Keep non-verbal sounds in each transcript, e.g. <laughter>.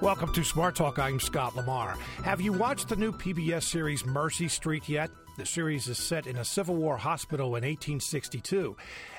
Welcome to Smart Talk. I'm Scott Lamar. Have you watched the new PBS series Mercy Street yet? The series is set in a Civil War hospital in 1862.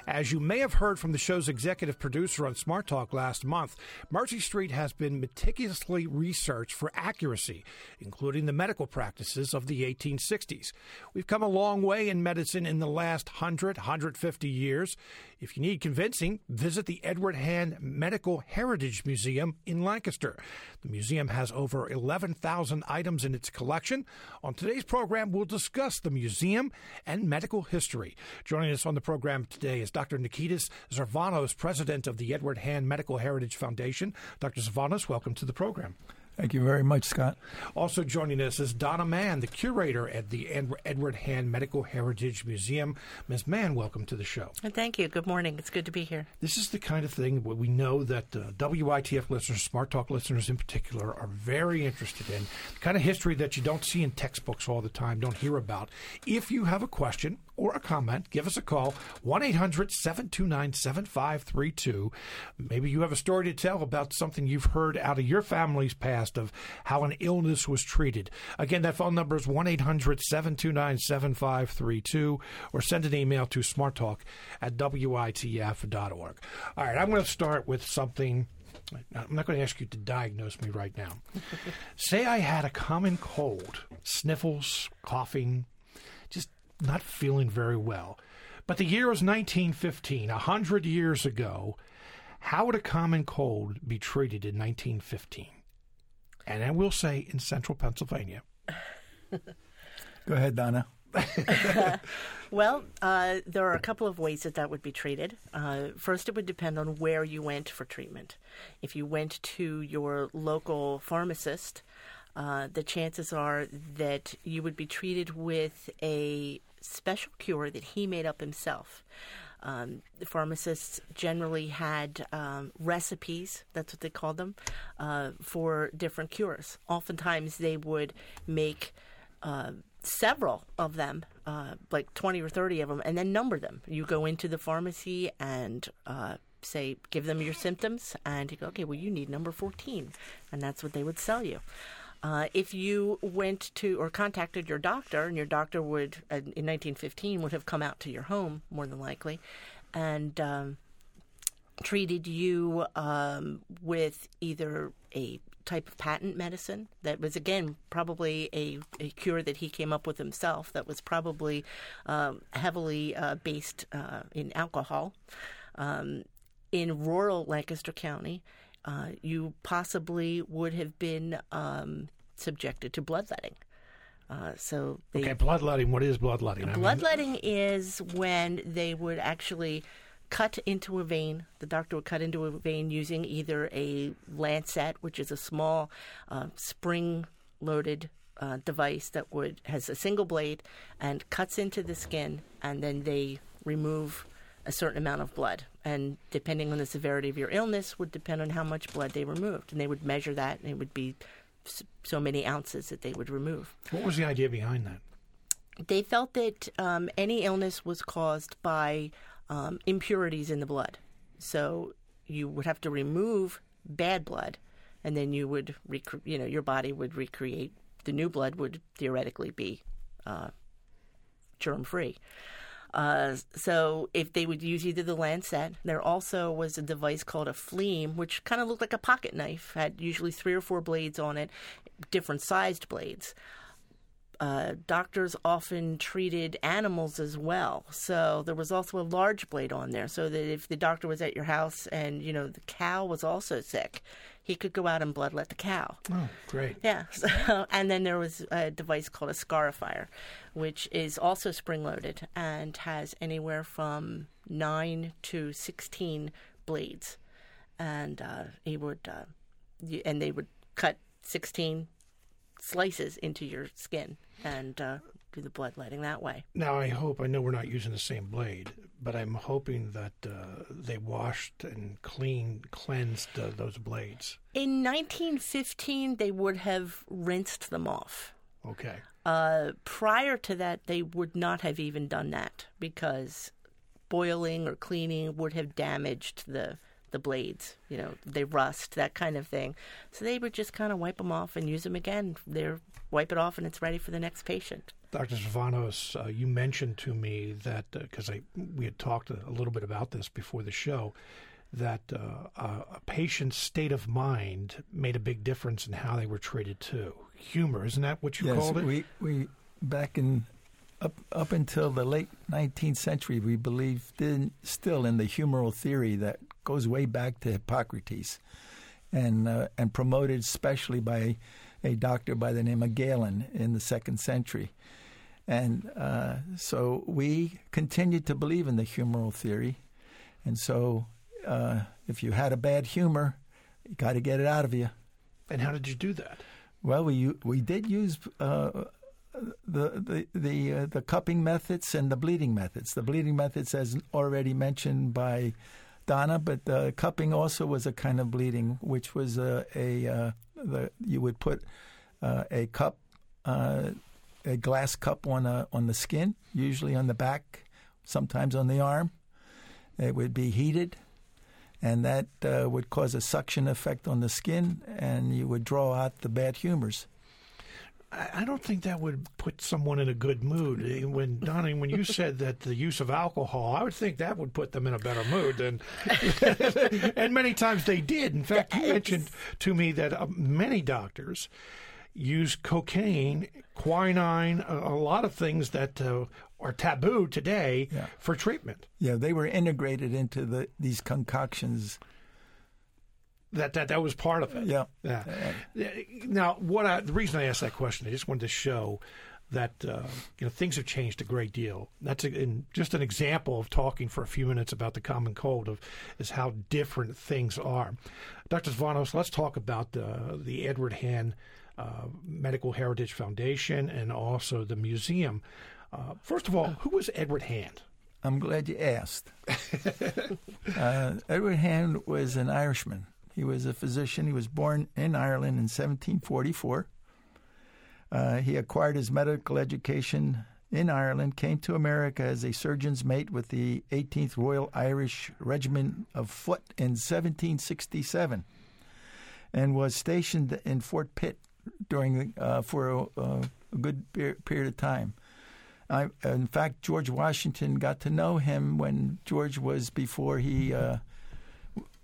As you may have heard from the show's executive producer on Smart Talk last month, Mercy Street has been meticulously researched for accuracy, including the medical practices of the 1860s. We've come a long way in medicine in the last 100, 150 years. If you need convincing, visit the Edward Hand Medical Heritage Museum in Lancaster. The museum has over 11,000 items in its collection. On today's program, we'll discuss the museum and medical history. Joining us on the program today is Dr. Nikitas Zervanos, president of the Edward Hand Medical Heritage Foundation. Dr. Zervanos, welcome to the program. Thank you very much, Scott. Also joining us is Donna Mann, the curator at the Edward Hand Medical Heritage Museum. Ms. Mann, welcome to the show. Thank you. Good morning. It's good to be here. This is the kind of thing we know that uh, WITF listeners, Smart Talk listeners in particular, are very interested in. The kind of history that you don't see in textbooks all the time, don't hear about. If you have a question or a comment, give us a call 1 800 729 7532. Maybe you have a story to tell about something you've heard out of your family's past of how an illness was treated. Again, that phone number is 1 800 729 7532 or send an email to smarttalk at witf.org. All right, I'm going to start with something. I'm not going to ask you to diagnose me right now. <laughs> Say I had a common cold, sniffles, coughing, not feeling very well. But the year was 1915, a hundred years ago. How would a common cold be treated in 1915? And I will say in central Pennsylvania. <laughs> Go ahead, Donna. <laughs> well, uh, there are a couple of ways that that would be treated. Uh, first, it would depend on where you went for treatment. If you went to your local pharmacist, uh, the chances are that you would be treated with a special cure that he made up himself. Um, the pharmacists generally had um, recipes, that's what they called them, uh, for different cures. Oftentimes they would make uh, several of them, uh, like 20 or 30 of them, and then number them. You go into the pharmacy and uh, say, give them your symptoms, and you go, okay, well, you need number 14. And that's what they would sell you. Uh, if you went to or contacted your doctor, and your doctor would, uh, in 1915, would have come out to your home more than likely, and um, treated you um, with either a type of patent medicine that was again probably a, a cure that he came up with himself that was probably um, heavily uh, based uh, in alcohol. Um, in rural Lancaster County, uh, you possibly would have been um, subjected to bloodletting. Uh, so they, okay, bloodletting. What is bloodletting? Bloodletting is when they would actually cut into a vein. The doctor would cut into a vein using either a lancet, which is a small uh, spring-loaded uh, device that would has a single blade and cuts into the skin, and then they remove a certain amount of blood. And depending on the severity of your illness, would depend on how much blood they removed. And they would measure that, and it would be so many ounces that they would remove. What was the idea behind that? They felt that um, any illness was caused by um, impurities in the blood. So you would have to remove bad blood, and then you would, rec- you know, your body would recreate. The new blood would theoretically be uh, germ free. Uh, so if they would use either the lancet, there also was a device called a fleam, which kind of looked like a pocket knife, had usually three or four blades on it, different sized blades. Uh, doctors often treated animals as well. So there was also a large blade on there, so that if the doctor was at your house and you know the cow was also sick, he could go out and bloodlet the cow. Oh, great! Yeah. <laughs> So, and then there was a device called a scarifier, which is also spring loaded and has anywhere from nine to sixteen blades, and uh, he would uh, and they would cut sixteen slices into your skin and uh, do the bloodletting that way. Now, I hope, I know we're not using the same blade, but I'm hoping that uh, they washed and cleaned, cleansed uh, those blades. In 1915, they would have rinsed them off. Okay. Uh, prior to that, they would not have even done that because boiling or cleaning would have damaged the the blades. You know, they rust, that kind of thing. So they would just kind of wipe them off and use them again. They're wipe it off and it's ready for the next patient. Dr. Zervanos, uh, you mentioned to me that because uh, we had talked a, a, little bit about this before the show, that uh, a, a patient's state of mind made a big difference in how they were treated too. Humor, isn't that what you yes, called it? we we back in up up until the late 19th century, we believed in, still in the humoral theory that goes way back to Hippocrates, and uh, and promoted especially by a doctor by the name of Galen in the second century. And uh, so we continued to believe in the humoral theory. And so uh, if you had a bad humor, you got to get it out of you. And how did you do that? Well, we we did use uh, the the the, uh, the cupping methods and the bleeding methods. The bleeding methods, as already mentioned by Donna, but the cupping also was a kind of bleeding, which was a, a uh, the, you would put uh, a cup, uh, a glass cup on a, on the skin, usually on the back, sometimes on the arm. It would be heated, and that uh, would cause a suction effect on the skin, and you would draw out the bad humors. I don't think that would put someone in a good mood. When Donnie, when you said that the use of alcohol, I would think that would put them in a better mood than. <laughs> and many times they did. In fact, you mentioned to me that uh, many doctors use cocaine, quinine, a, a lot of things that uh, are taboo today yeah. for treatment. Yeah, they were integrated into the these concoctions that that that was part of it. Yeah. Yeah. Now, what I, the reason I asked that question, I just wanted to show that uh, you know things have changed a great deal. That's a, in, just an example of talking for a few minutes about the common cold of is how different things are. Dr. Zervanos, let's talk about uh, the Edward Hand uh, Medical Heritage Foundation and also the museum. Uh, first of all, who was Edward Hand? I'm glad you asked. <laughs> Uh, Edward Hand was an Irishman he was a physician. He was born in Ireland in 1744. Uh, he acquired his medical education in Ireland, came to America as a surgeon's mate with the 18th Royal Irish Regiment of Foot in 1767, and was stationed in Fort Pitt during uh, for a, a good period of time. I, in fact, George Washington got to know him when George was before he uh,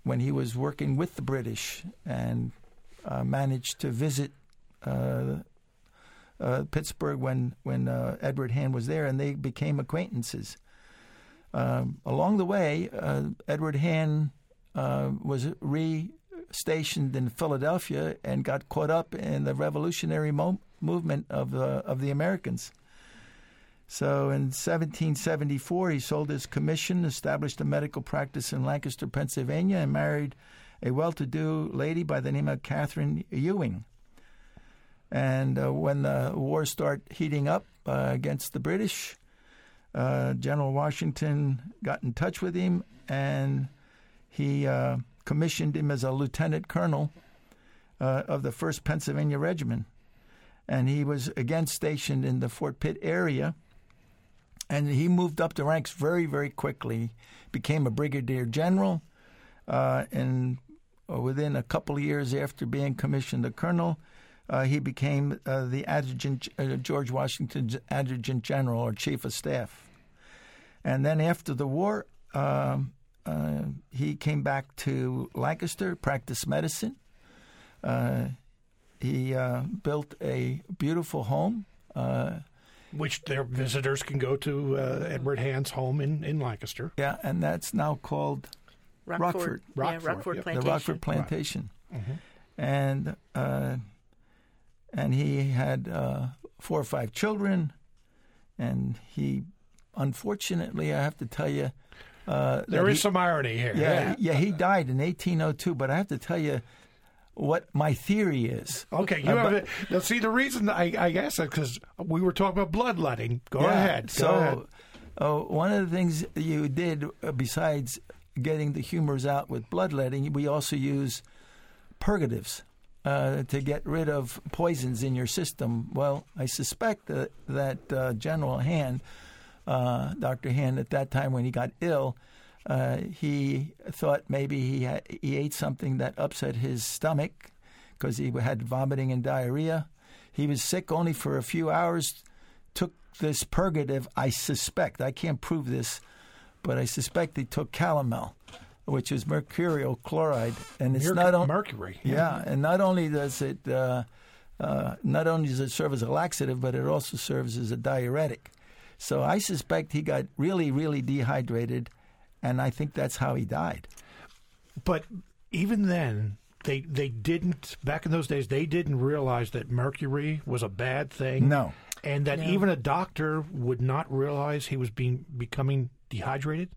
when he was working with the British and uh, managed to visit uh, uh, Pittsburgh when when uh, Edward Hand was there, and they became acquaintances. Um, along the way, uh, Edward Hand was re-stationed in Philadelphia and got caught up in the revolutionary mo- movement of the of the Americans. So in 1774, he sold his commission, established a medical practice in Lancaster, Pennsylvania, and married a well to do lady by the name of Catherine Ewing. And uh, when the war started heating up uh, against the British, uh, General Washington got in touch with him and he uh, commissioned him as a lieutenant colonel uh, of the 1st Pennsylvania Regiment. And he was again stationed in the Fort Pitt area and he moved up the ranks very, very quickly. Became a brigadier general, uh, and uh, within a couple of years after being commissioned a colonel, uh, he became uh, the adjutant, uh, George Washington's adjutant general or chief of staff. And then after the war, um, uh, he came back to Lancaster, practiced medicine. he built a beautiful home which their visitors can go to uh, Edward Hand's home in, in Lancaster. Yeah, and that's now called Rockford. Rockford, yeah, Rockford yep. Plantation. The Rockford Plantation. Right. Mm-hmm. And uh, and he had uh, four or five children, and he, unfortunately, I have to tell you, uh, there is he, some irony here. Yeah, yeah, yeah, he died in 1802, but I have to tell you what my theory is. Okay, you uh, have now see the reason I, I guess because we were talking about bloodletting. Go yeah, ahead. Go so, ahead. Uh, one of the things you did uh, besides getting the humors out with bloodletting, we also use purgatives uh, to get rid of poisons in your system. Well, I suspect that that uh, General Hand, uh, Doctor Hand, at that time when he got ill. Uh, he thought maybe he had, he ate something that upset his stomach because he had vomiting and diarrhea. He was sick only for a few hours. Took this purgative. I suspect I can't prove this, but I suspect he took calomel, which is mercurial chloride, and it's Merc- not on mercury. yeah, and not only does it uh, uh, not only does it serve as a laxative, but it also serves as a diuretic. So I suspect he got really, really dehydrated, and I think that's how he died. But even then, they they didn't back in those days. They didn't realize that mercury was a bad thing. No. and that No. even a doctor would not realize he was being becoming dehydrated.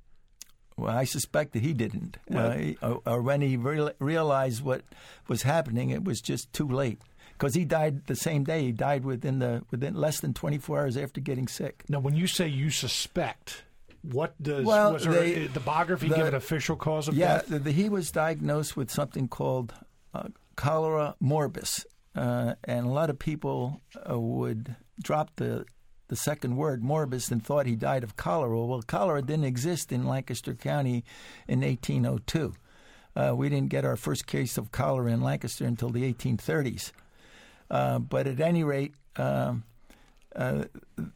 Well, I suspect that he didn't. Well- uh, he- or, or when he real, realized what was happening, it was just too late. Because he died the same day. He died within the within less than 24 hours after getting sick. Now, when you say you suspect, what does Well, there they- the biography the- give an official cause of Yeah, death? the, he was diagnosed with something called uh, cholera morbus, uh, and a lot of people uh, would drop the the second word morbus and thought he died of cholera. Well, cholera didn't exist in Lancaster County in 1802. Uh, we didn't get our first case of cholera in Lancaster until the 1830s. Uh, but at any rate, um, uh,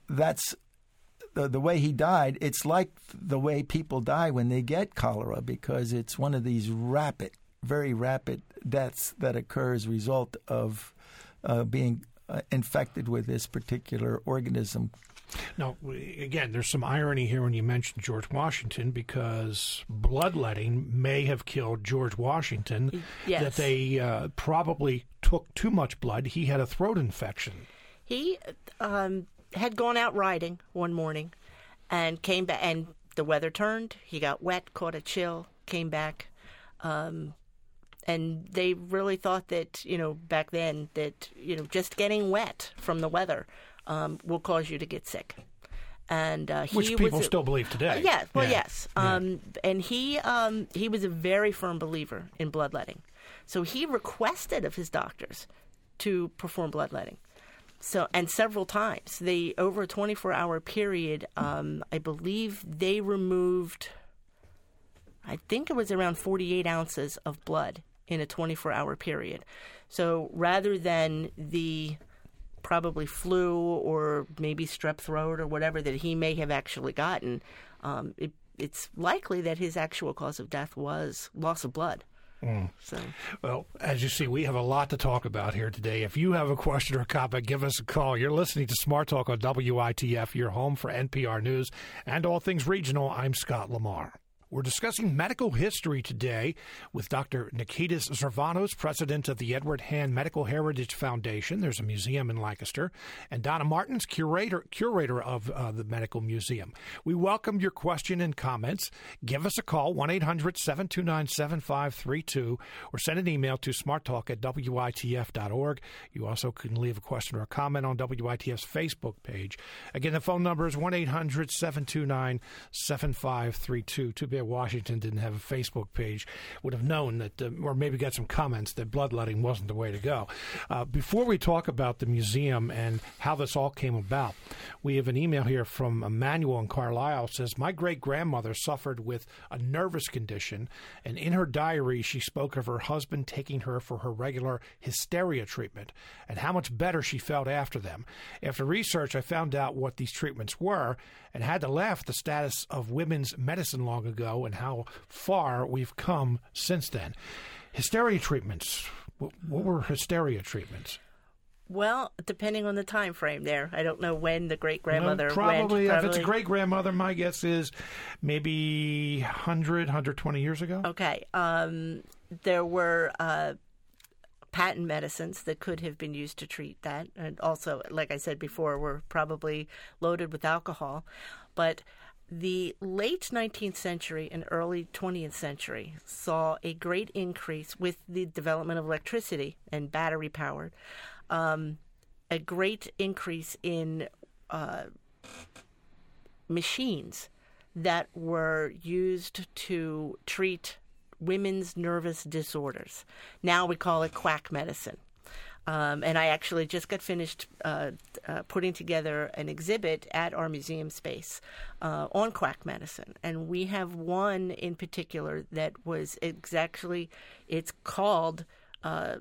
that's the, the way he died, it's like the way people die when they get cholera because it's one of these rapid, very rapid deaths that occur as a result of uh, being uh, infected with this particular organism. Now, again, there's some irony here when you mention George Washington because bloodletting may have killed George Washington. Yes. That they uh, probably took too much blood. He had a throat infection. He um, had gone out riding one morning and came back, and the weather turned. He got wet, caught a chill, came back. Um, and they really thought that, you know, back then, that, you know, just getting wet from the weather um, will cause you to get sick. And uh, he Which people a- still believe today. yeah, well, Yeah. yes. Yeah. Um, and he um, he was a very firm believer in bloodletting, so he requested of his doctors to perform bloodletting. So and several times they over a 24 hour period, um, I believe they removed. I think it was around 48 ounces of blood in a 24 hour period. So rather than the probably flu or maybe strep throat or whatever that he may have actually gotten, um, it, it's likely that his actual cause of death was loss of blood. Mm. So Well, as you see, we have a lot to talk about here today. If you have a question or a comment, give us a call. You're listening to Smart Talk on WITF, your home for NPR News and all things regional. I'm Scott Lamar. We're discussing medical history today with Dr. Nikitas Zervanos, president of the Edward Hand Medical Heritage Foundation. There's a museum in Lancaster, and Donna Martins, curator curator of uh, the medical museum. We welcome your question and comments. Give us a call 1-800-729-7532 or send an email to smarttalk at witf.org. You also can leave a question or a comment on WITF's Facebook page. Again, the phone number is 1 800 729 7532. Too bad Washington didn't have a Facebook page. Would have known that, uh, or maybe got some comments that bloodletting wasn't the way to go. Uh, before we talk about the museum and how this all came about, we have an email here from Emmanuel in Carlisle. Says, My great grandmother suffered with a nervous condition, and in her diary, she spoke of her husband taking her for her regular hysteria treatment and how much better she felt after them. After research, I found out what these treatments were and had to laugh at the status of women's medicine long ago and how far we've come since then. Hysteria treatments. What, what were hysteria treatments? well, depending on the time frame, there, I don't know when the great grandmother Uh, probably, went. if it's a great grandmother, my guess is maybe 100, 120 years ago. Okay. Um, there were uh, patent medicines that could have been used to treat that. And also, like I said before, were probably loaded with alcohol. But the late 19th century and early 20th century saw a great increase with the development of electricity and battery powered, um, a great increase in uh, machines that were used to treat women's nervous disorders. Now we call it quack medicine. Um, and I actually just got finished uh, uh, putting together an exhibit at our museum space uh, on quack medicine. And we have one in particular that was exactly, it's called uh,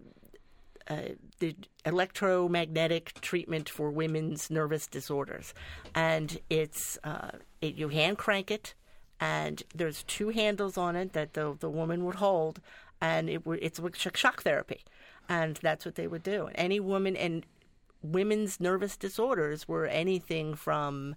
uh, the electromagnetic treatment for women's nervous disorders. And it's, uh, it, you hand crank it, and there's two handles on it that the, the woman would hold, and it, it's shock therapy and that's what they would do. Any woman and women's nervous disorders were anything from,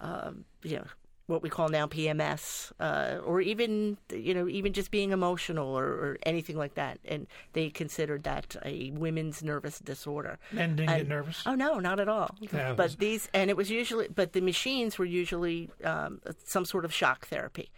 uh, you know, what we call now PMS, uh, or even you know even just being emotional or, or, anything like that, and they considered that a women's nervous disorder. Men didn't and, get nervous. Oh no, not at all. Yeah, but these and it was usually, but the machines were usually um, some sort of shock therapy.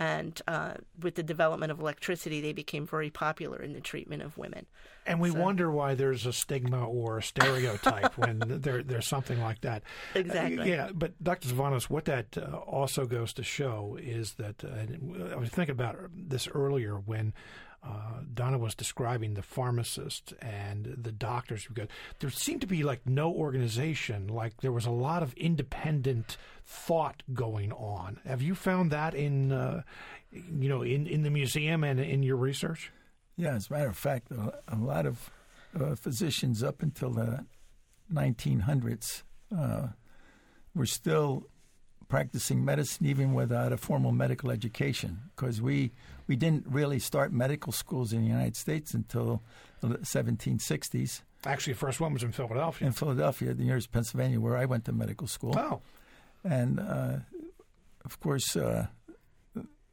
And uh, with the development of electricity, they became very popular in the treatment of women. And we So- wonder why there's a stigma or a stereotype when <laughs> there, there's something like that. Exactly. Uh, yeah, but Dr. Zervanos, what that uh, also goes to show is that uh, I was thinking about this earlier when uh, Donna was describing the pharmacist and the doctors because there seemed to be like no organization, like there was a lot of independent thought going on. Have you found that in uh, you know in, in the museum and in your research? Yeah, as a matter of fact, a, lot of uh, physicians up until the 1900s uh, were still practicing medicine even without a formal medical education because we, we didn't really start medical schools in the United States until the 1760s. Actually, the first one was in Philadelphia. In Philadelphia, the University of Pennsylvania, where I went to medical school. Oh, And uh, of course, uh,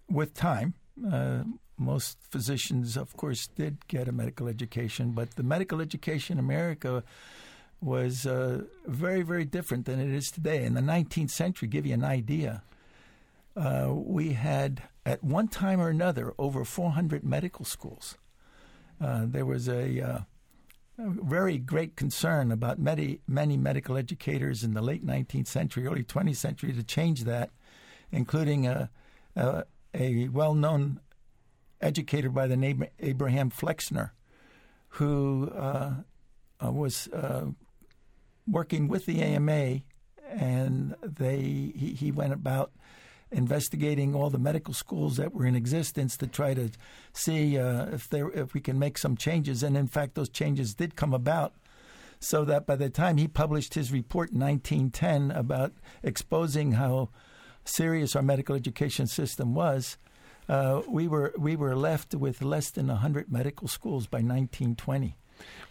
with time, uh, most physicians, of course, did get a medical education, but the medical education in America was uh, very, very different than it is today. In the 19th century, give you an idea, uh, we had at one time or another over 400 medical schools. Uh, there was a, uh, a very great concern about many, many medical educators in the late 19th century, early 20th century to change that, including a, a, a well known educator by the name Abraham Flexner, who uh, uh, was uh, working with the AMA, and they he, he went about investigating all the medical schools that were in existence to try to see uh, if there if we can make some changes. And in fact, those changes did come about. So that by the time he published his report in 1910 about exposing how serious our medical education system was, uh, we were we were left with less than 100 medical schools by 1920.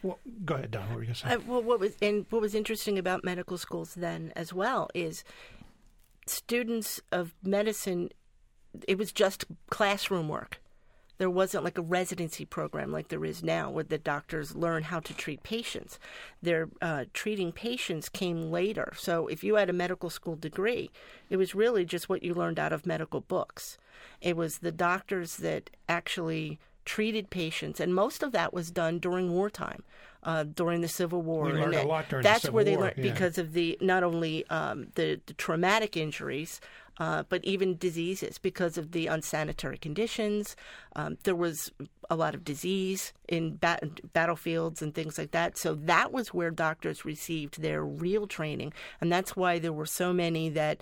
Well, go ahead, Don. What were you going to say? Uh, well, what was and what was interesting about medical schools then as well is students of medicine. It was just classroom work. There wasn't like a residency program like there is now, where the doctors learn how to treat patients. Their uh, treating patients came later. So if you had a medical school degree, it was really just what you learned out of medical books. It was the doctors that actually treated patients, and most of that was done during wartime, uh, during the Civil War. We and learned a lot during the That's Civil where they War, learned yeah. because of the not only um, the, the traumatic injuries, uh, but even diseases because of the unsanitary conditions. Um, there was a lot of disease in bat- battlefields and things like that. So that was where doctors received their real training, and that's why there were so many that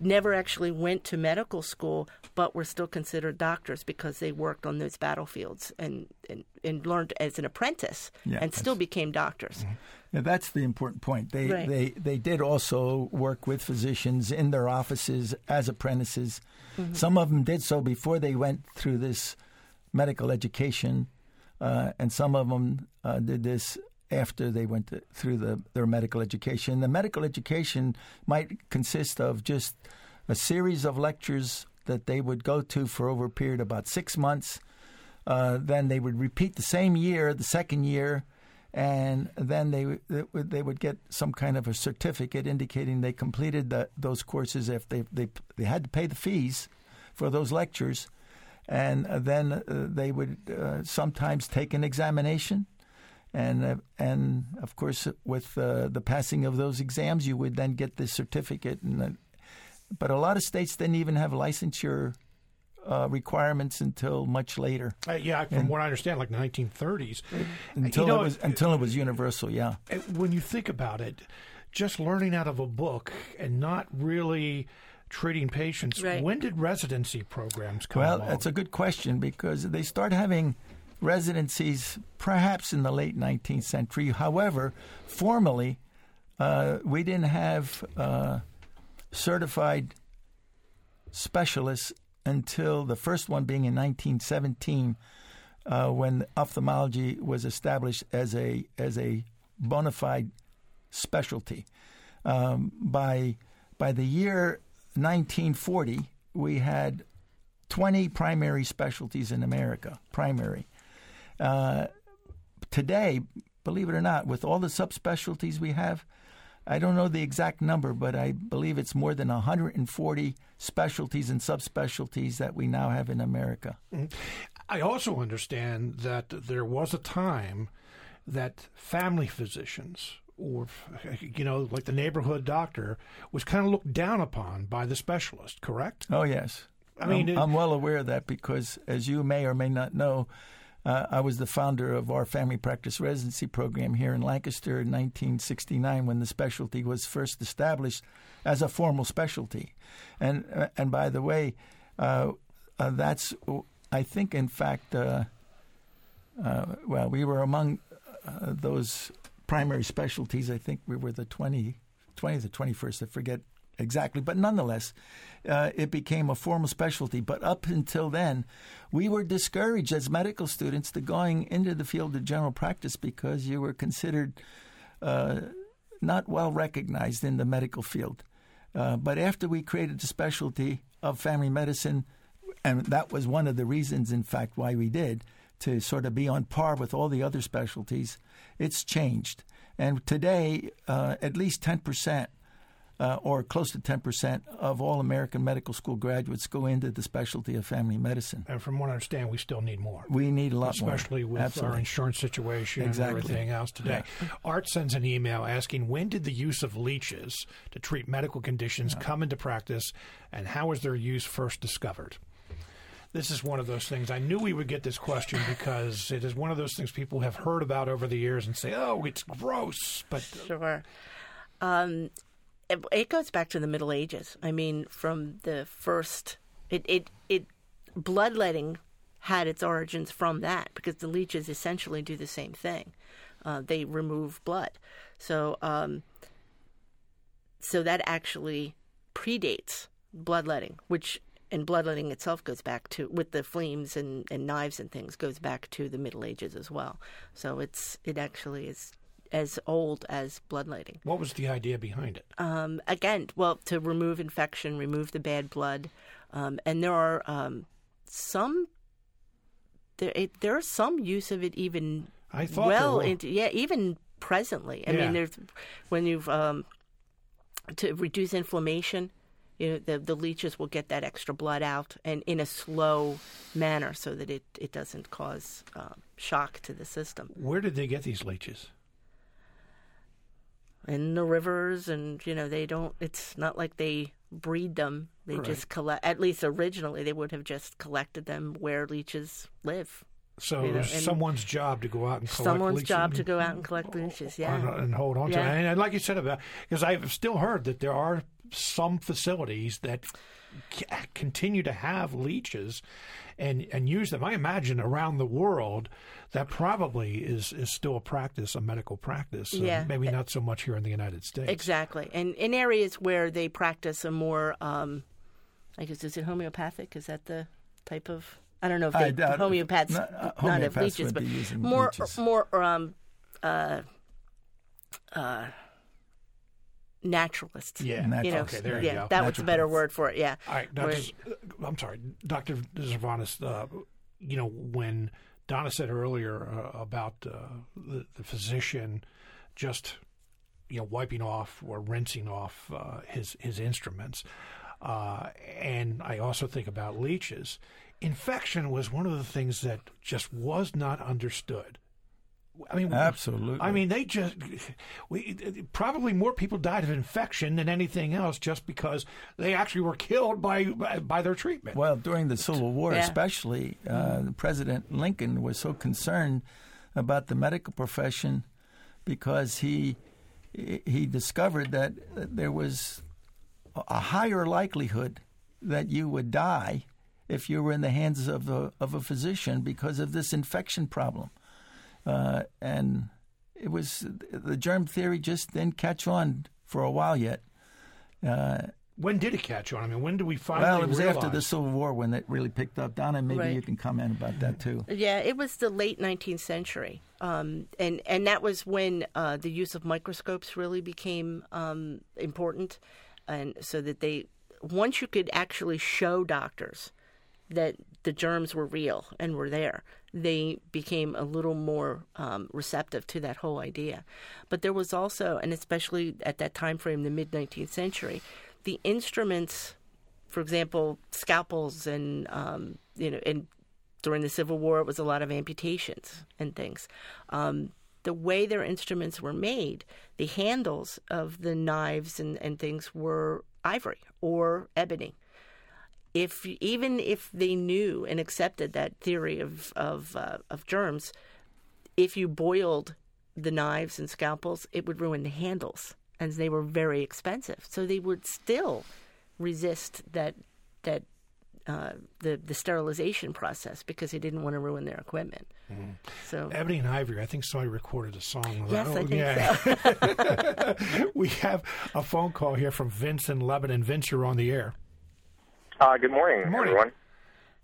never actually went to medical school but were still considered doctors because they worked on those battlefields and, and, and learned as an apprentice Yeah, and still became doctors. Yeah, that's the important point. They Right. they they did also work with physicians in their offices as apprentices. Some of them did so before they went through this medical education, uh, and some of them uh, did this after they went to, through the, their medical education. The medical education might consist of just a series of lectures that they would go to for over a period of about six months. Uh, then they would repeat the same year, the second year, and then they they would get some kind of a certificate indicating they completed the, those courses if they, they they had to pay the fees for those lectures, and uh, then uh, they would uh, sometimes take an examination, and uh, and of course with uh, the passing of those exams you would then get this certificate and. Uh, but a lot of states didn't even have licensure uh, requirements until much later. Uh, yeah, from what I understand, like the 1930s. Until You know, it was until it was universal. Yeah. Uh, when you think about it, just learning out of a book and not really treating patients. Right. When did residency programs come Well, along? that's a good question because they start having residencies perhaps in the late 19th century. However, formally, uh, we didn't have uh, certified specialists until the first one being in 1917, uh, when ophthalmology was established as a as a bona fide specialty. Um, by by the year 1940, we had 20 primary specialties in America. Primary. Uh, today, believe it or not, with all the subspecialties we have, I don't know the exact number, but I believe it's more than 140 specialties and subspecialties that we now have in America. I also understand that there was a time that family physicians or you know like the neighborhood doctor was kind of looked down upon by the specialist correct Oh, yes. I mean, I'm, it- I'm well aware of that because, as you may or may not know, uh, I was the founder of our family practice residency program here in Lancaster in 1969 when the specialty was first established as a formal specialty. And uh, and by the way, uh, uh, that's I think in fact, uh, uh, well, we were among those primary specialties. I think we were the 20, 20th or 21st. I forget exactly, but nonetheless, uh, it became a formal specialty. But up until then, we were discouraged as medical students to going into the field of general practice because you were considered uh, not well recognized in the medical field. Uh, but after we created the specialty of family medicine, and that was one of the reasons, in fact, why we did to sort of be on par with all the other specialties. It's changed, and today, uh, at least ten percent. Uh, or close to 10% of all American medical school graduates go into the specialty of family medicine. and from what i understand we still need more We need a lot more. especially with Absolutely. our insurance situation Exactly. and everything else today. Art sends an email asking when did the use of leeches to treat medical conditions come into practice and how was their use first discovered? This is one of those things. I knew we would get this question because it is one of those things people have heard about over the years and say, "Oh, it's gross," but Sure. Um, it, goes back to the Middle Ages. I mean, from the first, it it it bloodletting had its origins from that because the leeches essentially do the same thing. Uh, they remove blood, so um, so that actually predates bloodletting, which and bloodletting itself goes back to with the fleams and, and knives and things goes back to the Middle Ages as well. So it's it actually is as old as bloodletting. what was the idea behind it? Um, again, well, to remove infection, remove the bad blood, um, and there are um, some there it, there is some use of it even I thought well into yeah even presently. I Yeah. mean, there's when you've um, to reduce inflammation. You know, the the leeches will get that extra blood out and in a slow manner so that it, it doesn't cause um, shock to the system. Where did they get these leeches? In the rivers and you know they don't it's not like they breed them they Right. just collect at least originally they would have just collected them where leeches live So You it know, was someone's job to go out and collect someone's leeches job and- to go out and collect leeches yeah on- and hold on to Yeah. it. And, and like you said about, because I've still heard that there are some facilities that c- continue to have leeches and and use them. I imagine around the world that probably is is still a practice, a medical practice. Uh, Yeah. maybe not so much here in the United States. exactly and in areas where they practice a more um i guess is it homeopathic is that the type of i don't know if they doubt- homeopaths no, uh, not have leeches but more leeches. more um uh uh naturalists Yeah. Nat- you know, Okay, there you yeah, go. that was a better word for it. Yeah. All right, Where- Dr. uh, I'm sorry, Dr. Zervanos, uh, you know, when Donna said earlier uh, about uh, the, the physician just, you know, wiping off or rinsing off uh, his, his instruments, uh, and I also think about leeches, infection was one of the things that just was not understood I mean, Absolutely. I mean, they just we probably more people died of infection than anything else, just because they actually were killed by by, by their treatment. Well, during the Civil War, Yeah. especially, uh, President Lincoln was so concerned about the medical profession because he he discovered that there was a higher likelihood that you would die if you were in the hands of a of a physician because of this infection problem, uh, and it was the germ theory just didn't catch on for a while yet. Uh, when did it catch on? I mean, when did we finally well, it was realize? after the Civil War when it really picked up. Donna, maybe Right. you can comment about that too. Yeah, it was the late 19th century, um, and and that was when uh, the use of microscopes really became um, important, and so that they once you could actually show doctors that the germs were real and were there, they became a little more um, receptive to that whole idea. But there was also, and especially at that time frame, the mid 19th century, the instruments for example, scalpels and um, you know, and during the Civil War, it was a lot of amputations and things. Um, the way their instruments were made, the handles of the knives and, and things were ivory or ebony. If even if they knew and accepted that theory of of, uh, of germs, if you boiled the knives and scalpels, it would ruin the handles, and they were very expensive. So they would still resist that that uh, the the sterilization process because they didn't want to ruin their equipment. So Ebony and Ivory. I think somebody recorded a song. yes, that. I think yeah. so. <laughs> we have a phone call here from Vince in Lebanon. Vince, you're on the air. Uh, good morning, Good morning. everyone.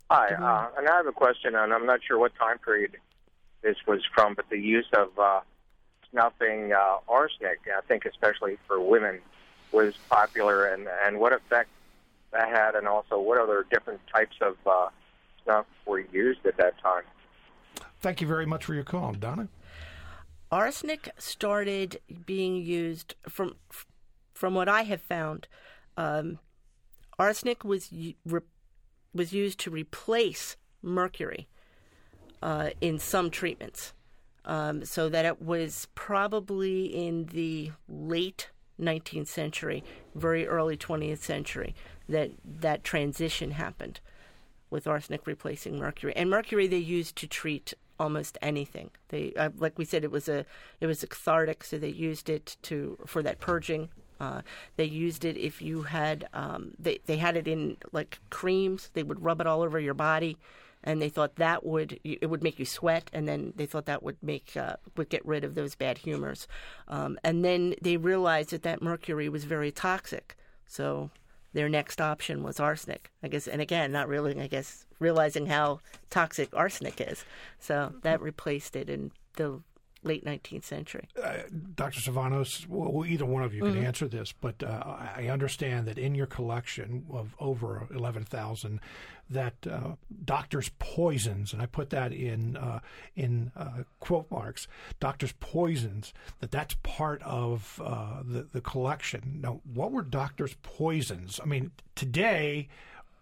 Hi, uh, and I have a question, and I'm not sure what time period this was from, but the use of uh, snuffing uh, arsenic, I think especially for women, was popular, and, and what effect that had, and also what other different types of uh, snuff were used at that time. Thank you very much for your call, Donna. arsenic started being used from from what I have found. Um, arsenic was re- was used to replace mercury uh, in some treatments, um, so that it was probably in the late 19th century, very early 20th century that that transition happened with arsenic replacing mercury. And mercury they used to treat almost anything. They, uh, like we said, it was a it was a cathartic, so they used it to for that purging. Uh, they used it if you had um, they they had it in like creams. They would rub it all over your body, and they thought that would it would make you sweat, and then they thought that would make uh, would get rid of those bad humors. Um, and then they realized that that mercury was very toxic, so their next option was arsenic. I guess, and again, not really, I guess, realizing how toxic arsenic is. So that replaced it and the late 19th century. Uh, Dr. Zervanos, well, either one of you Mm-hmm. can answer this, but uh, I understand that in your collection of over 11,000, that uh, doctors' poisons, and I put that in uh, in uh, quote marks, doctors' poisons, that that's part of uh, the, the collection. Now, what were doctors' poisons? I mean, today,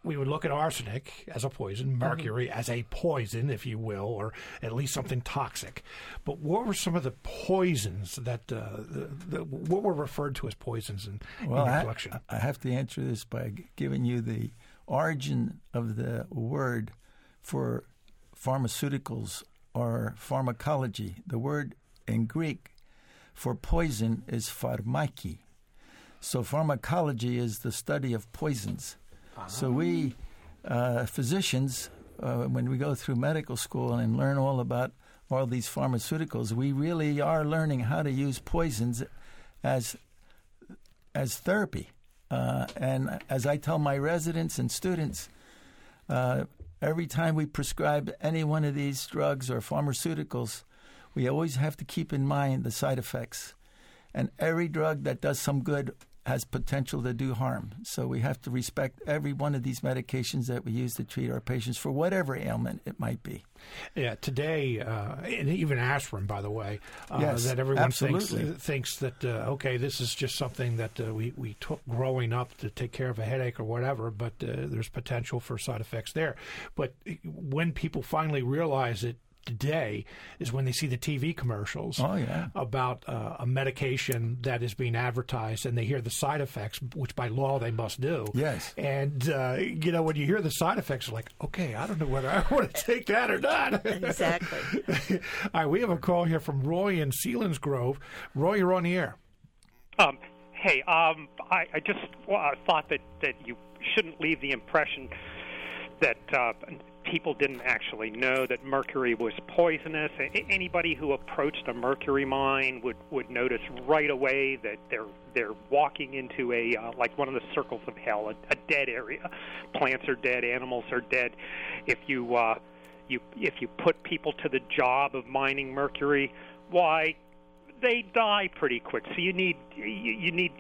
we would look at arsenic as a poison, mercury as a poison, if you will, or at least something toxic. But what were some of the poisons that uh, the, the, what were referred to as poisons in, Well, in your I, collection? I have to answer this by giving you the origin of the word for pharmaceuticals or pharmacology. The word in Greek for poison is pharmaki. So pharmacology is the study of poisons. So we uh, physicians, uh, when we go through medical school and learn all about all these pharmaceuticals, we really are learning how to use poisons as as therapy. Uh, and as I tell my residents and students, uh, every time we prescribe any one of these drugs or pharmaceuticals, we always have to keep in mind the side effects. And every drug that does some good has potential to do harm. So we have to respect every one of these medications that we use to treat our patients for whatever ailment it might be. Yeah, today, uh, and even aspirin, by the way, uh, Yes, that everyone absolutely. thinks thinks that uh, okay, this is just something that uh, we we took growing up to take care of a headache or whatever, but uh, there's potential for side effects there. But when people finally realize it today is when they see the TV commercials Oh, yeah. about uh, a medication that is being advertised and they hear the side effects, which by law they must do. Yes. And, uh, you know, when you hear the side effects, you're like, okay, I don't know whether I <laughs> want to take that or not. Exactly. <laughs> All right, we have a call here from Roy in Selinsgrove. Roy, you're on the air. Um, hey, um, I, I just uh, thought that, that you shouldn't leave the impression that uh, people didn't actually know that mercury was poisonous. Anybody who approached a mercury mine would, would notice right away that they're they're walking into a uh, like one of the circles of hell, a, a dead area. Plants are dead, animals are dead. If you uh, you if you put people to the job of mining mercury, why they die pretty quick. So you need you, you need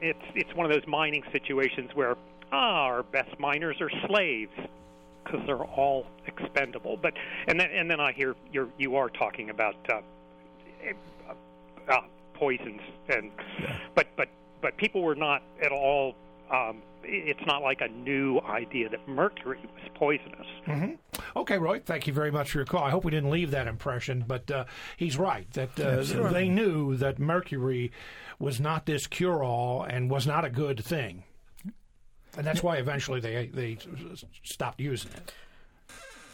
it's it's one of those mining situations where ah, our best miners are slaves because they're all expendable. But and then and then I hear you're you are talking about uh, uh, poisons and but but but people were not at all. Um, it's not like a new idea that mercury was poisonous. Mm-hmm. Okay, Roy, thank you very much for your call. I hope we didn't leave that impression, but uh, he's right that uh, they knew that mercury was not this cure all and was not a good thing. And that's why eventually they they stopped using it.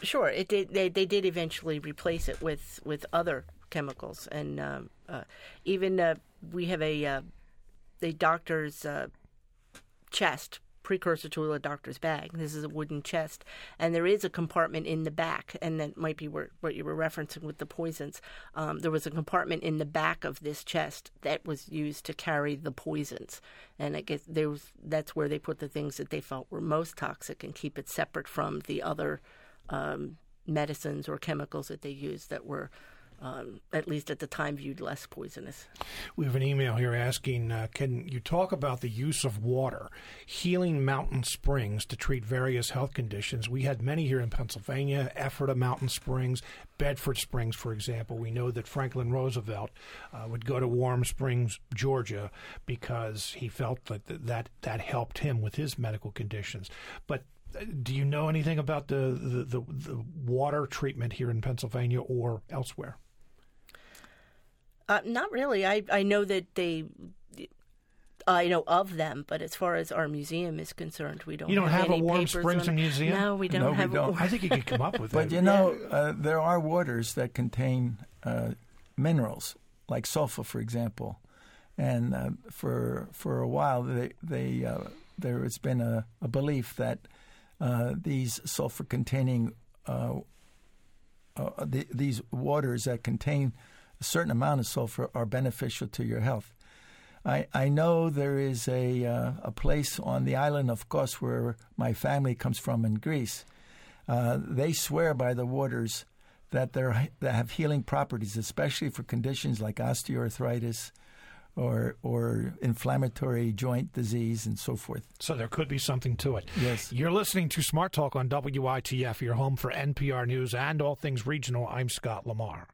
Sure, it did. They, they did eventually replace it with, with other chemicals, and um, uh, even uh, we have a uh, a doctor's uh, chest precursor to a doctor's bag. This is a wooden chest, and there is a compartment in the back, and that might be where, what you were referencing with the poisons. Um, there was a compartment in the back of this chest that was used to carry the poisons, and I guess there was that's where they put the things that they felt were most toxic and keep it separate from the other um, medicines or chemicals that they used that were. Um, at least at the time, viewed less poisonous. We have an email here asking uh, Can you talk about the use of water, healing mountain springs to treat various health conditions? We had many here in Pennsylvania, Ephrata Mountain Springs, Bedford Springs, for example. We know that Franklin Roosevelt uh, would go to Warm Springs, Georgia, because he felt that that, that helped him with his medical conditions. But uh, do you know anything about the, the, the, the water treatment here in Pennsylvania or elsewhere? Uh, not really. I I know that they. I know of them, but as far as our museum is concerned, we don't. You don't have, any a Warm Springs museum? No, we don't No, we don't. A, I think you could come up with <laughs> it. But that. you know, uh, there are waters that contain uh, minerals, like sulfur, for example. And uh, for for a while, they, they uh, there has been a, a belief that uh, these sulfur-containing uh, uh, the, these waters that contain a certain amount of sulfur are beneficial to your health. I, I know there is a uh, a place on the island of Kos where my family comes from in Greece. Uh, they swear by the waters that they're that have healing properties, especially for conditions like osteoarthritis or or inflammatory joint disease and so forth. So there could be something to it. Yes. You're listening to Smart Talk on WITF, your home for NPR News and all things regional. I'm Scott Lamar.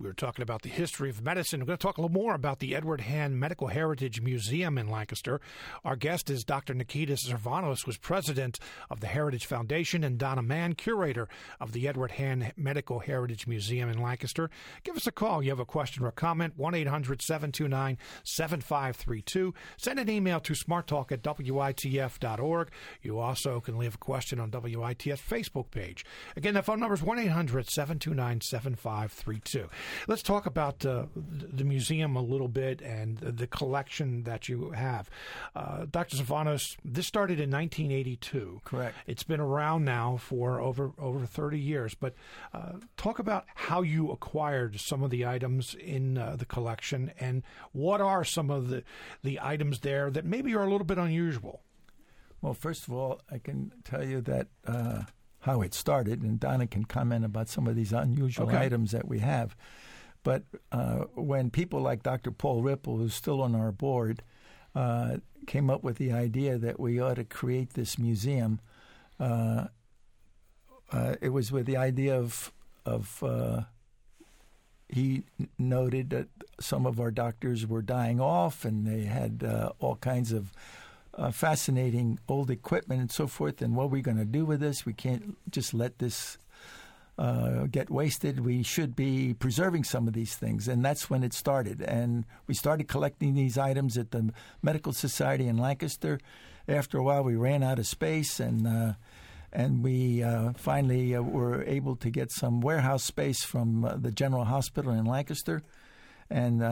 We were talking about the history of medicine. We're going to talk a little more about the Edward Hand Medical Heritage Museum in Lancaster. Our guest is Dr. Nikitas Zervanos, who's president of the Heritage Foundation, and Donna Mann, curator of the Edward Hand Medical Heritage Museum in Lancaster. Give us a call. You have a question or a comment, 1 800 729 7532. Send an email to smarttalk at WITF.org. You also can leave a question on WITF's Facebook page. Again, the phone number is 1 800 729 7532. Let's talk about uh, the museum a little bit and the collection that you have. Uh, Dr. Zervanos, this started in 1982. Correct. It's been around now for over over 30 years. But uh, talk about how you acquired some of the items in uh, the collection and what are some of the, the items there that maybe are a little bit unusual. Well, first of all, I can tell you that uh, how it started, and Donna can comment about some of these unusual Okay. items that we have. But uh, when people like Dr. Paul Ripple, who's still on our board, uh, came up with the idea that we ought to create this museum, uh, uh, it was with the idea of of uh, he noted that some of our doctors were dying off, and they had uh, all kinds of uh, fascinating old equipment and so forth. And what are we going to do with this? We can't just let this uh, get wasted. We should be preserving some of these things, and that's when it started. And we started collecting these items at the Medical Society in Lancaster. After a while, we ran out of space, and uh, and we uh, finally uh, were able to get some warehouse space from uh, the General Hospital in Lancaster, and.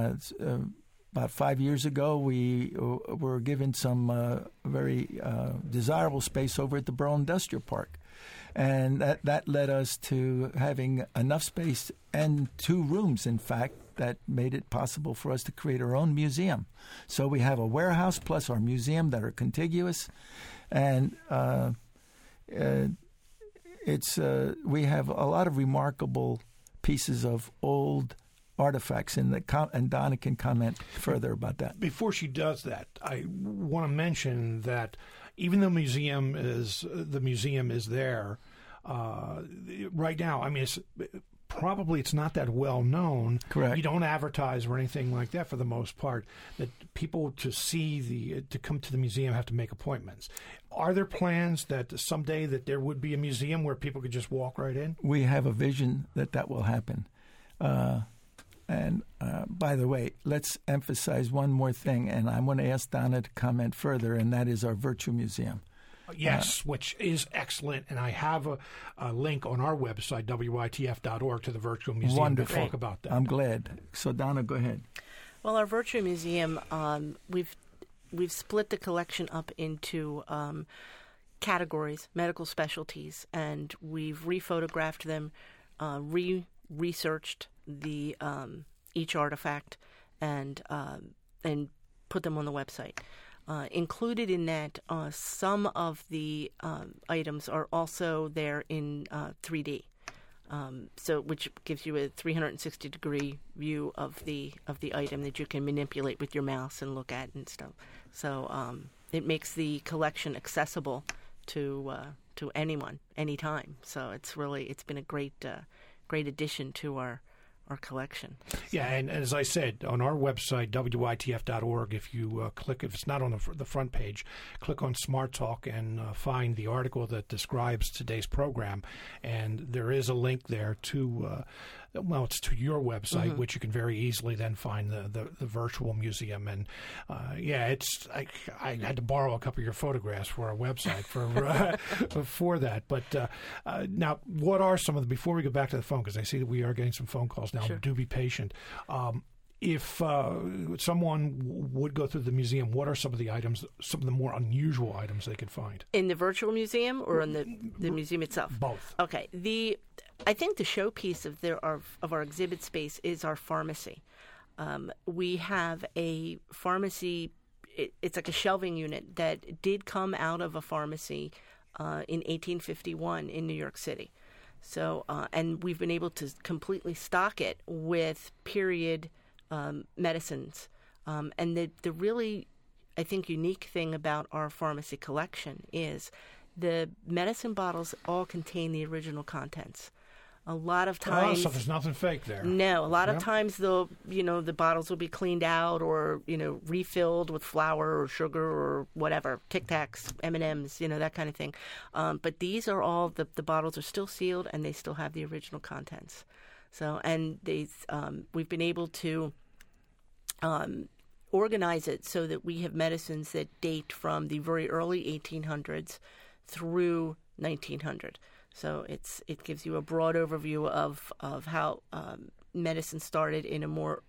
Uh, uh, about five years ago, we uh, were given some very desirable space over at the Burle Industrial Park and that that led us to having enough space and two rooms, in fact, that made it possible for us to create our own museum. So we have a warehouse plus our museum that are contiguous, and uh, uh, it's uh, we have a lot of remarkable pieces of old artifacts, and the com- and Donna can comment further about that. Before she does that, I want to mention that even though museum is the museum is there uh, right now. I mean, it's probably it's not that well known. Correct. You don't advertise or anything like that for the most part. That people to see the to come to the museum have to make appointments. Are there plans that someday that there would be a museum where people could just walk right in? We have a vision that that will happen. Uh, and uh, by the way, let's emphasize one more thing, and I want to ask Donna to comment further, and that is our virtual museum. Yes, uh, which is excellent, and I have a, a, link on our website witf.org to the virtual museum wonderful. to talk about that. I'm glad. So Donna, go ahead. Well, our virtual museum, um, we've we've split the collection up into um, categories, medical specialties, and we've rephotographed them, uh, re researched the um, each artifact, and um, and put them on the website. Uh, included in that, uh, some of the um, items are also there in uh, 3D. Um, so, which gives you a 360 degree view of the of the item that you can manipulate with your mouse and look at and stuff. So, um, it makes the collection accessible to uh, to anyone, anytime. So, it's really it's been a great uh, great addition to our collection. Yeah, and, as I said, on our website, witf.org, if you uh, click, if it's not on the, fr- the front page, click on Smart Talk and uh, find the article that describes today's program. And there is a link there to uh, well, it's to your website, mm-hmm. which you can very easily then find the, the, the virtual museum. And uh, yeah, it's I, I, had to borrow a couple of your photographs for our website for <laughs> uh, for that. But uh, uh, now, what are some of the before we go back to the phone because I see that we are getting some phone calls now. Sure. Do be patient. Um, if uh, someone w- would go through the museum, what are some of the items, some of the more unusual items they could find in the virtual museum or in the the museum itself? Both. Okay. The I think the showpiece of their of, of our exhibit space is our pharmacy. Um, we have a pharmacy. It, it's like a shelving unit that did come out of a pharmacy uh, in 1851 in New York City. So, uh, and we've been able to completely stock it with period um, medicines. Um, and the the really, I think, unique thing about our pharmacy collection is the medicine bottles all contain the original contents. A lot of times, so there's nothing fake there. No, a lot yep. of times they'll, you know, the bottles will be cleaned out or you know refilled with flour or sugar or whatever, Tic Tacs, M and M's, you know that kind of thing. Um, but these are all the the bottles are still sealed and they still have the original contents. So and they um, we've been able to um, organize it so that we have medicines that date from the very early 1800s through 1900. So it's it gives you a broad overview of of how um, medicine started in a more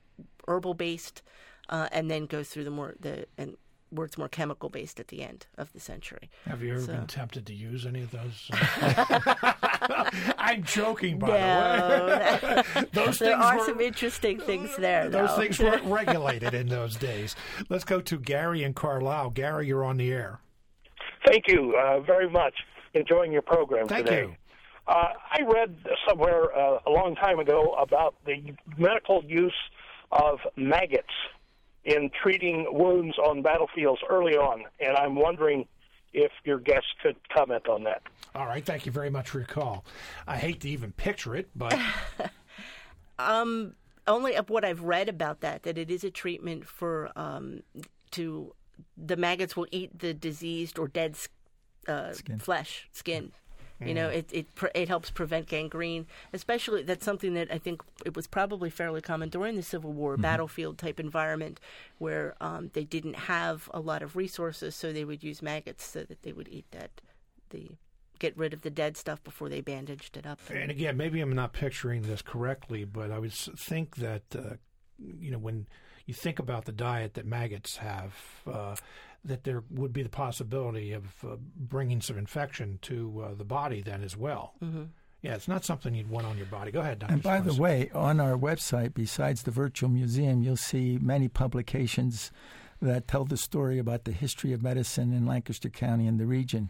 herbal based, uh, and then goes through the more the and where it's more chemical based at the end of the century. Have you ever so. been tempted to use any of those? <laughs> I'm joking, by no. the way. <laughs> those there are were, some interesting things there. Those though. things weren't regulated in those days. Let's go to Gary and Carlisle. Gary, you're on the air. Thank you uh, very much enjoying your program Thank today. You. Uh, I read somewhere uh, a long time ago about the medical use of maggots in treating wounds on battlefields early on, and I'm wondering if your guest could comment on that. All right, thank you very much for your call. I hate to even picture it, but <laughs> um, only of what I've read about that that it is a treatment for um, to the maggots will eat the diseased or dead uh, skin. flesh, skin, You know, it it it helps prevent gangrene. Especially that's something that I think it was probably fairly common during the Civil War, battlefield type environment, where um, they didn't have a lot of resources, so they would use maggots so that they would eat that the get rid of the dead stuff before they bandaged it up. And again, maybe I'm not picturing this correctly, but I would think that uh, you know when you think about the diet that maggots have, uh, that there would be the possibility of uh, bringing some infection to uh, the body then as well. Mm-hmm. Yeah, it's not something you'd want on your body. Go ahead, Dr. And by the way, on our website, besides the virtual museum, you'll see many publications that tell the story about the history of medicine in Lancaster County and the region.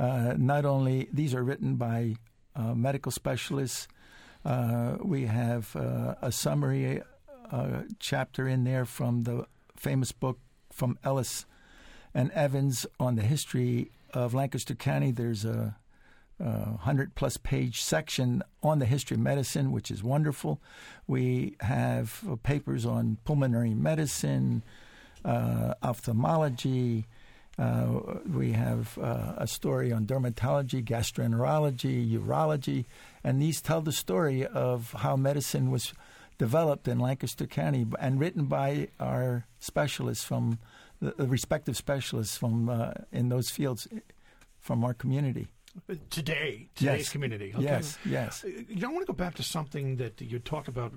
Uh, not only these are written by uh, medical specialists, uh, we have uh, a summary uh, chapter in there from the famous book from Ellis and Evans on the history of Lancaster County. There's a uh, 100 plus page section on the history of medicine, which is wonderful. We have uh, papers on pulmonary medicine, uh, ophthalmology. Uh, we have uh, a story on dermatology, gastroenterology, urology, and these tell the story of how medicine was developed in Lancaster County and written by our specialists from the, the respective specialists from uh, in those fields from our community. today, today's Yes. community. Okay. Yes, yes. Uh, You know, I want to go back to something that you talked about.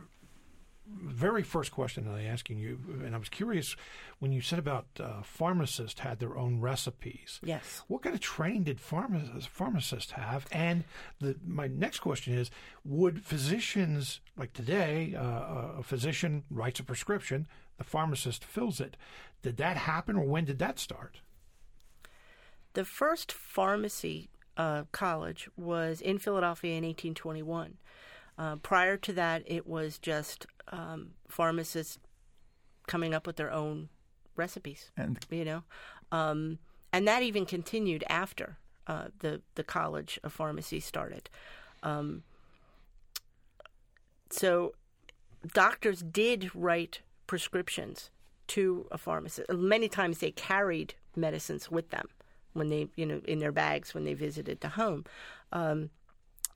Very first question that I asking you, and I was curious when you said about uh, pharmacists had their own recipes. Yes. What kind of training did pharmacists, pharmacists have? And the, my next question is: Would physicians like today, uh, a physician writes a prescription, the pharmacist fills it? Did that happen, or when did that start? The first pharmacy uh, college was in Philadelphia in 1821. Uh, prior to that, it was just um, pharmacists coming up with their own recipes. And You know, um, and that even continued after uh, the the College of Pharmacy started. Um, so, doctors did write prescriptions to a pharmacist. Many times they carried medicines with them when they, you know, in their bags when they visited the home. Um,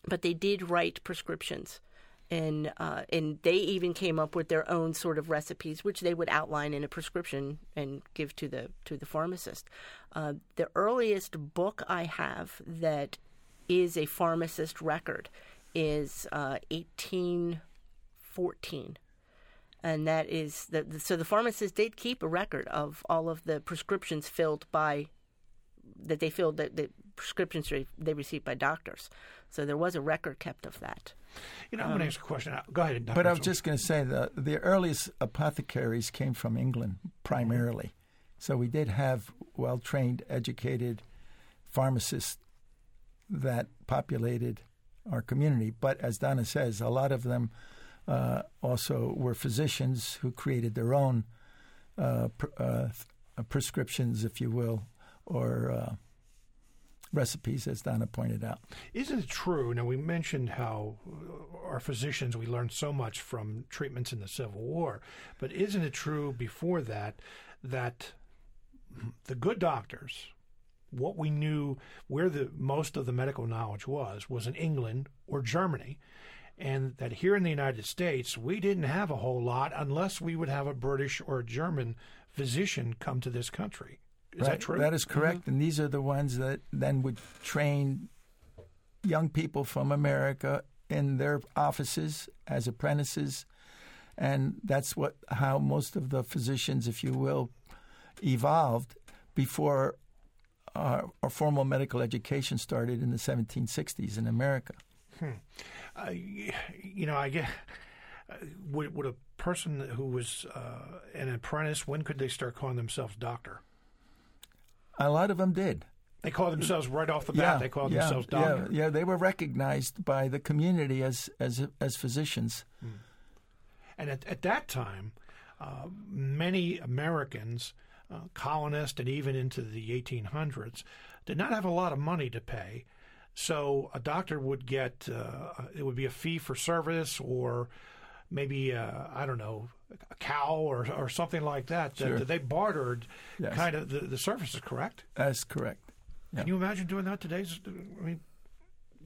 but they did write prescriptions. And uh, and they even came up with their own sort of recipes, which they would outline in a prescription and give to the to the pharmacist. Uh, the earliest book I have that is a pharmacist record is uh, 1814 and that is the, the so the pharmacist did keep a record of all of the prescriptions filled by that they filled the, the prescriptions they, they received by doctors. So there was a record kept of that. You know, I'm going to um, ask a question. Uh, go ahead, Dr. But I was just going to say the the earliest apothecaries came from England primarily, so we did have well trained, educated pharmacists that populated our community. But as Donna says, a lot of them uh, also were physicians who created their own uh, uh, prescriptions, if you will, or uh, recipes, as Donna pointed out. Isn't it true? Now, we mentioned how our physicians, we learned so much from treatments in the Civil War, but isn't it true before that that the good doctors, what we knew, where the most of the medical knowledge was, was in England or Germany, and that here in the United States, we didn't have a whole lot unless we would have a British or a German physician come to this country. Is that true? That is correct. And these are the ones that then would train young people from America in their offices as apprentices. And that's what how most of the physicians, if you will, evolved before uh, our formal medical education started in the 1760s in America. Uh, you know, I get. Uh, would, would a person who was uh, an apprentice, when could they start calling themselves doctor? A lot of them did. They called themselves right off the bat. they call yeah, themselves doctor. Yeah, they were recognized by the community as as as physicians. And at, at that time, uh, many Americans, uh, colonists, and even into the 1800s, did not have a lot of money to pay. So a doctor would get uh, it would be a fee for service, or maybe uh, I don't know a cow or or something like that. That, Sure. that they bartered Yes. kind of the, the services. Correct? That's correct. Yeah. Can you imagine doing that today? I mean,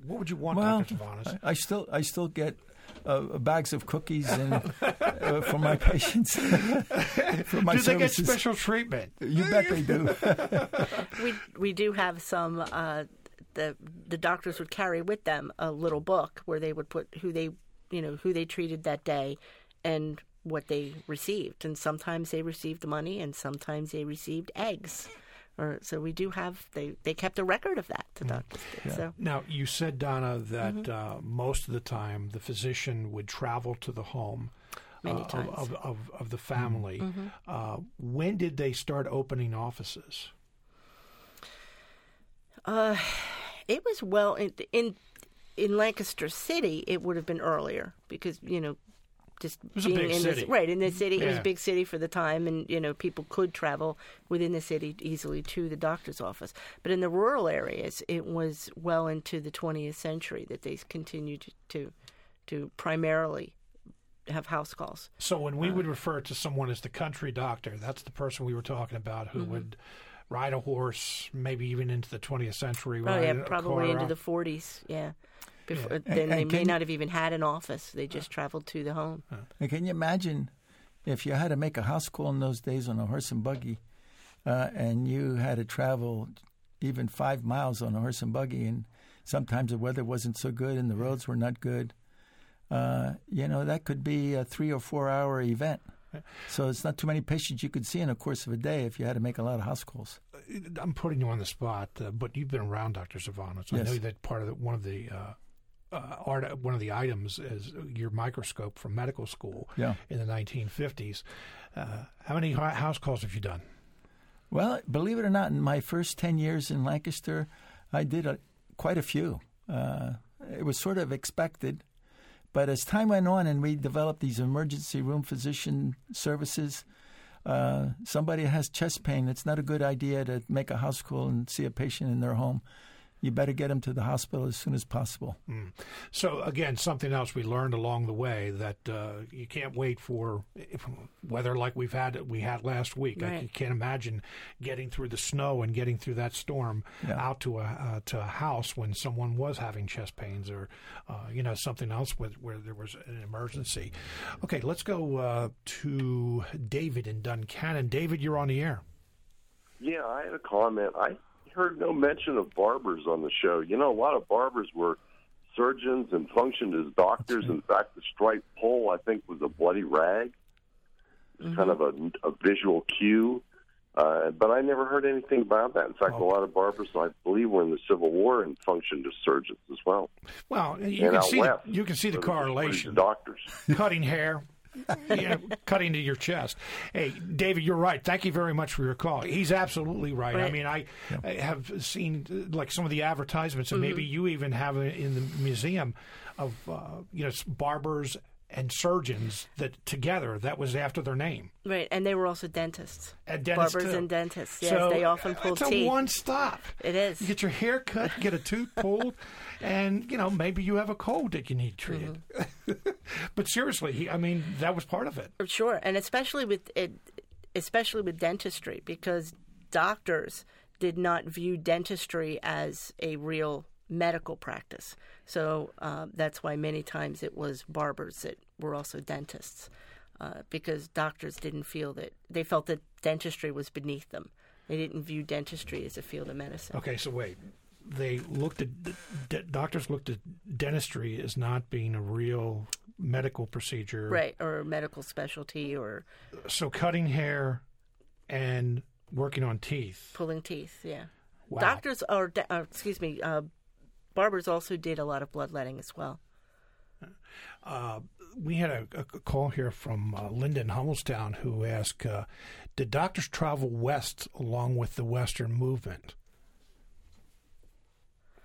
What would you want, Well, Dr. Tavares? I, I still I still get uh, bags of cookies and uh, for my patients <laughs> for my Do they get special treatment? You bet they do. <laughs> we we do have some. Uh, the the doctors would carry with them a little book where they would put who they you know who they treated that day, and what they received. And sometimes they received money, and sometimes they received eggs. Or so we do have they they kept a record of that. The doctors did. So Now, you said, Donna, that Mm-hmm. uh, most of the time the physician would travel to the home Many uh, times. Mm-hmm. Of, of, of, of the family. Uh, when did they start opening offices? Uh, it was well in in in Lancaster City. It would have been earlier because you know, just being in city. this right in the city. It was a big city for the time, and you know, people could travel within the city easily to the doctor's office. But in the rural areas, it was well into the 20th century that they continued to to primarily have house calls. So when we Uh. would refer to someone as the country doctor, that's the person we were talking about who Mm-hmm. would ride a horse, maybe even into the 20th century. Oh yeah, probably into the 40s. Yeah. Before, And- then they and may not have even had an office. They just traveled to the home. And can you imagine if you had to make a house call in those days on a horse and buggy, uh, and you had to travel even five miles on a horse and buggy, and sometimes the weather wasn't so good and the roads were not good. Uh, you know that could be a three or four hour event. So it's not too many patients you could see in the course of a day if you had to make a lot of house calls. I'm putting you on the spot, uh, but you've been around Dr. Zervanos. I Yes. know that part of the, one of the uh, uh, art, one of the items is your microscope from medical school Yeah. in the 1950s. Uh, how many house calls have you done? Well, believe it or not, in my first 10 years in Lancaster, I did a, quite a few. Uh, it was sort of expected. But as time went on and we developed these emergency room physician services, uh, somebody has chest pain, it's not a good idea to make a house call and see a patient in their home. You better get them to the hospital as soon as possible. So again, something else we learned along the way that uh, you can't wait for weather like we've had we had last week. I Right. can't imagine getting through the snow and getting through that storm Yeah. out to a uh, to a house when someone was having chest pains or uh, you know something else with, where there was an emergency. Okay, let's go uh, to David in Duncannon. David, you're on the air. Yeah, I had a comment. I heard no mention of barbers on the show. You know, a lot of barbers were surgeons and functioned as doctors. In fact, the striped pole, I think, was a bloody rag. It's kind of a, a visual cue. Uh, but I never heard anything about that. In fact, a lot of barbers, I believe, were in the Civil War and functioned as surgeons as well. Well, you and can see the, you can see the they were just correlation. Doctors. cutting hair, <laughs> yeah, cutting to your chest. Hey, David, you're right. Thank you very much for your call. He's absolutely right. I mean, I, I have seen uh, like some of the advertisements, and maybe you even have it in the museum of uh, you know barbers and surgeons that together that was after their name. Right, and they were also dentists. And dentists, Barbers too. and dentists. Yes, So, they often uh, teeth. it's a one stop. It is. You get your hair cut, get a tooth <laughs> pulled, and you know maybe you have a cold that you need treated. Mm-hmm. <laughs> but seriously, he, I mean that was part of it. Sure, and especially with it, especially with dentistry, because doctors did not view dentistry as a real medical practice. So uh, that's why many times it was barbers that were also dentists, uh, because doctors didn't feel that they felt that dentistry was beneath them. They didn't view dentistry as a field of medicine. Okay, so wait. They looked at d- doctors looked at dentistry as not being a real medical procedure. Right, or medical specialty, or So cutting hair and working on teeth. pulling teeth. Yeah. Wow. Doctors, or uh, excuse me, uh, barbers also did a lot of bloodletting as well. Uh, we had a, a call here from uh, Lyndon Hummelstown who asked, uh, "Did doctors travel west along with the Western movement?"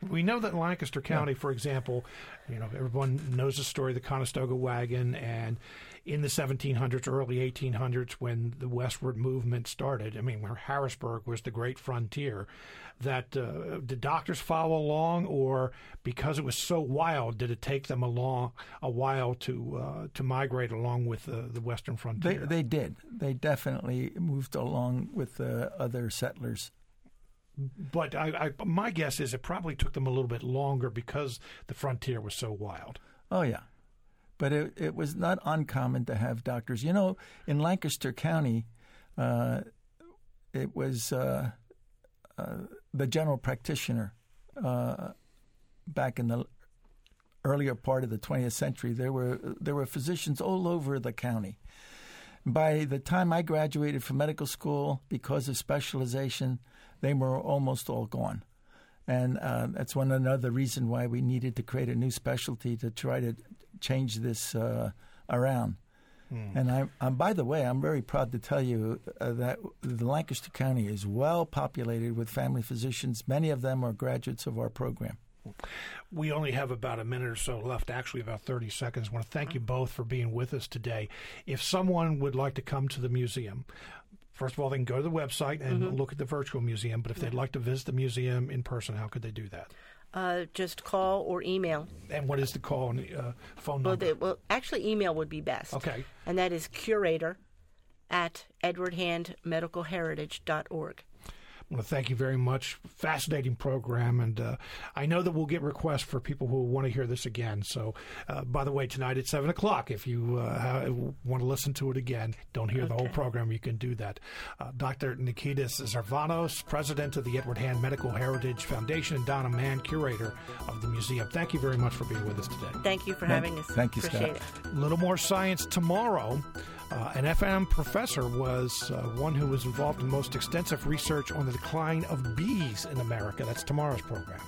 We know that in Lancaster County, for example, you know everyone knows the story of the Conestoga wagon, and in the 1700s, early 1800s, when the westward movement started, I mean, where Harrisburg was the great frontier, that uh, did doctors follow along, or because it was so wild, did it take them along a while to uh, to migrate along with uh, the western They, frontier? they did. They definitely moved along with the other settlers. But I, I, my guess is it probably took them a little bit longer because the frontier was so wild. Oh yeah, but it it was not uncommon to have doctors. You know, in Lancaster County, uh, it was uh, uh, the general practitioner uh, back in the earlier part of the 20th century. There were there were physicians all over the county. By the time I graduated from medical school, because of specialization, they were almost all gone. And uh, that's one another reason why we needed to create a new specialty to try to change this uh, around. Mm. And I, I'm, by the way, I'm very proud to tell you uh, that the Lancaster County is well populated with family physicians. Many of them are graduates of our program. We only have about a minute or so left, actually, about 30 seconds. I want to thank you both for being with us today. If someone would like to come to the museum, First of all, they can go to the website and mm-hmm. look at the virtual museum. But if they'd like to visit the museum in person, how could they do that? Uh, just call or email. And what is the call and uh, phone number? Well, they, well, actually, email would be best. Okay. And that is curator at edwardhandmedicalheritage.org. I want to thank you very much. Fascinating program, and uh, I know that we'll get requests for people who want to hear this again. So, uh, by the way, tonight at seven o'clock, if you uh, want to listen to it again, don't hear okay. the whole program, you can do that. Uh, Dr. Nikitas Zervanos, president of the Edward Hand Medical Heritage Foundation, and Donna Mann, curator of the museum. Thank you very much for being with us today. Thank you for having us. Thank you, Appreciate Scott. It. A little more science tomorrow. Uh, an FM professor was uh, one who was involved in most extensive research on the decline of bees in America. That's tomorrow's program.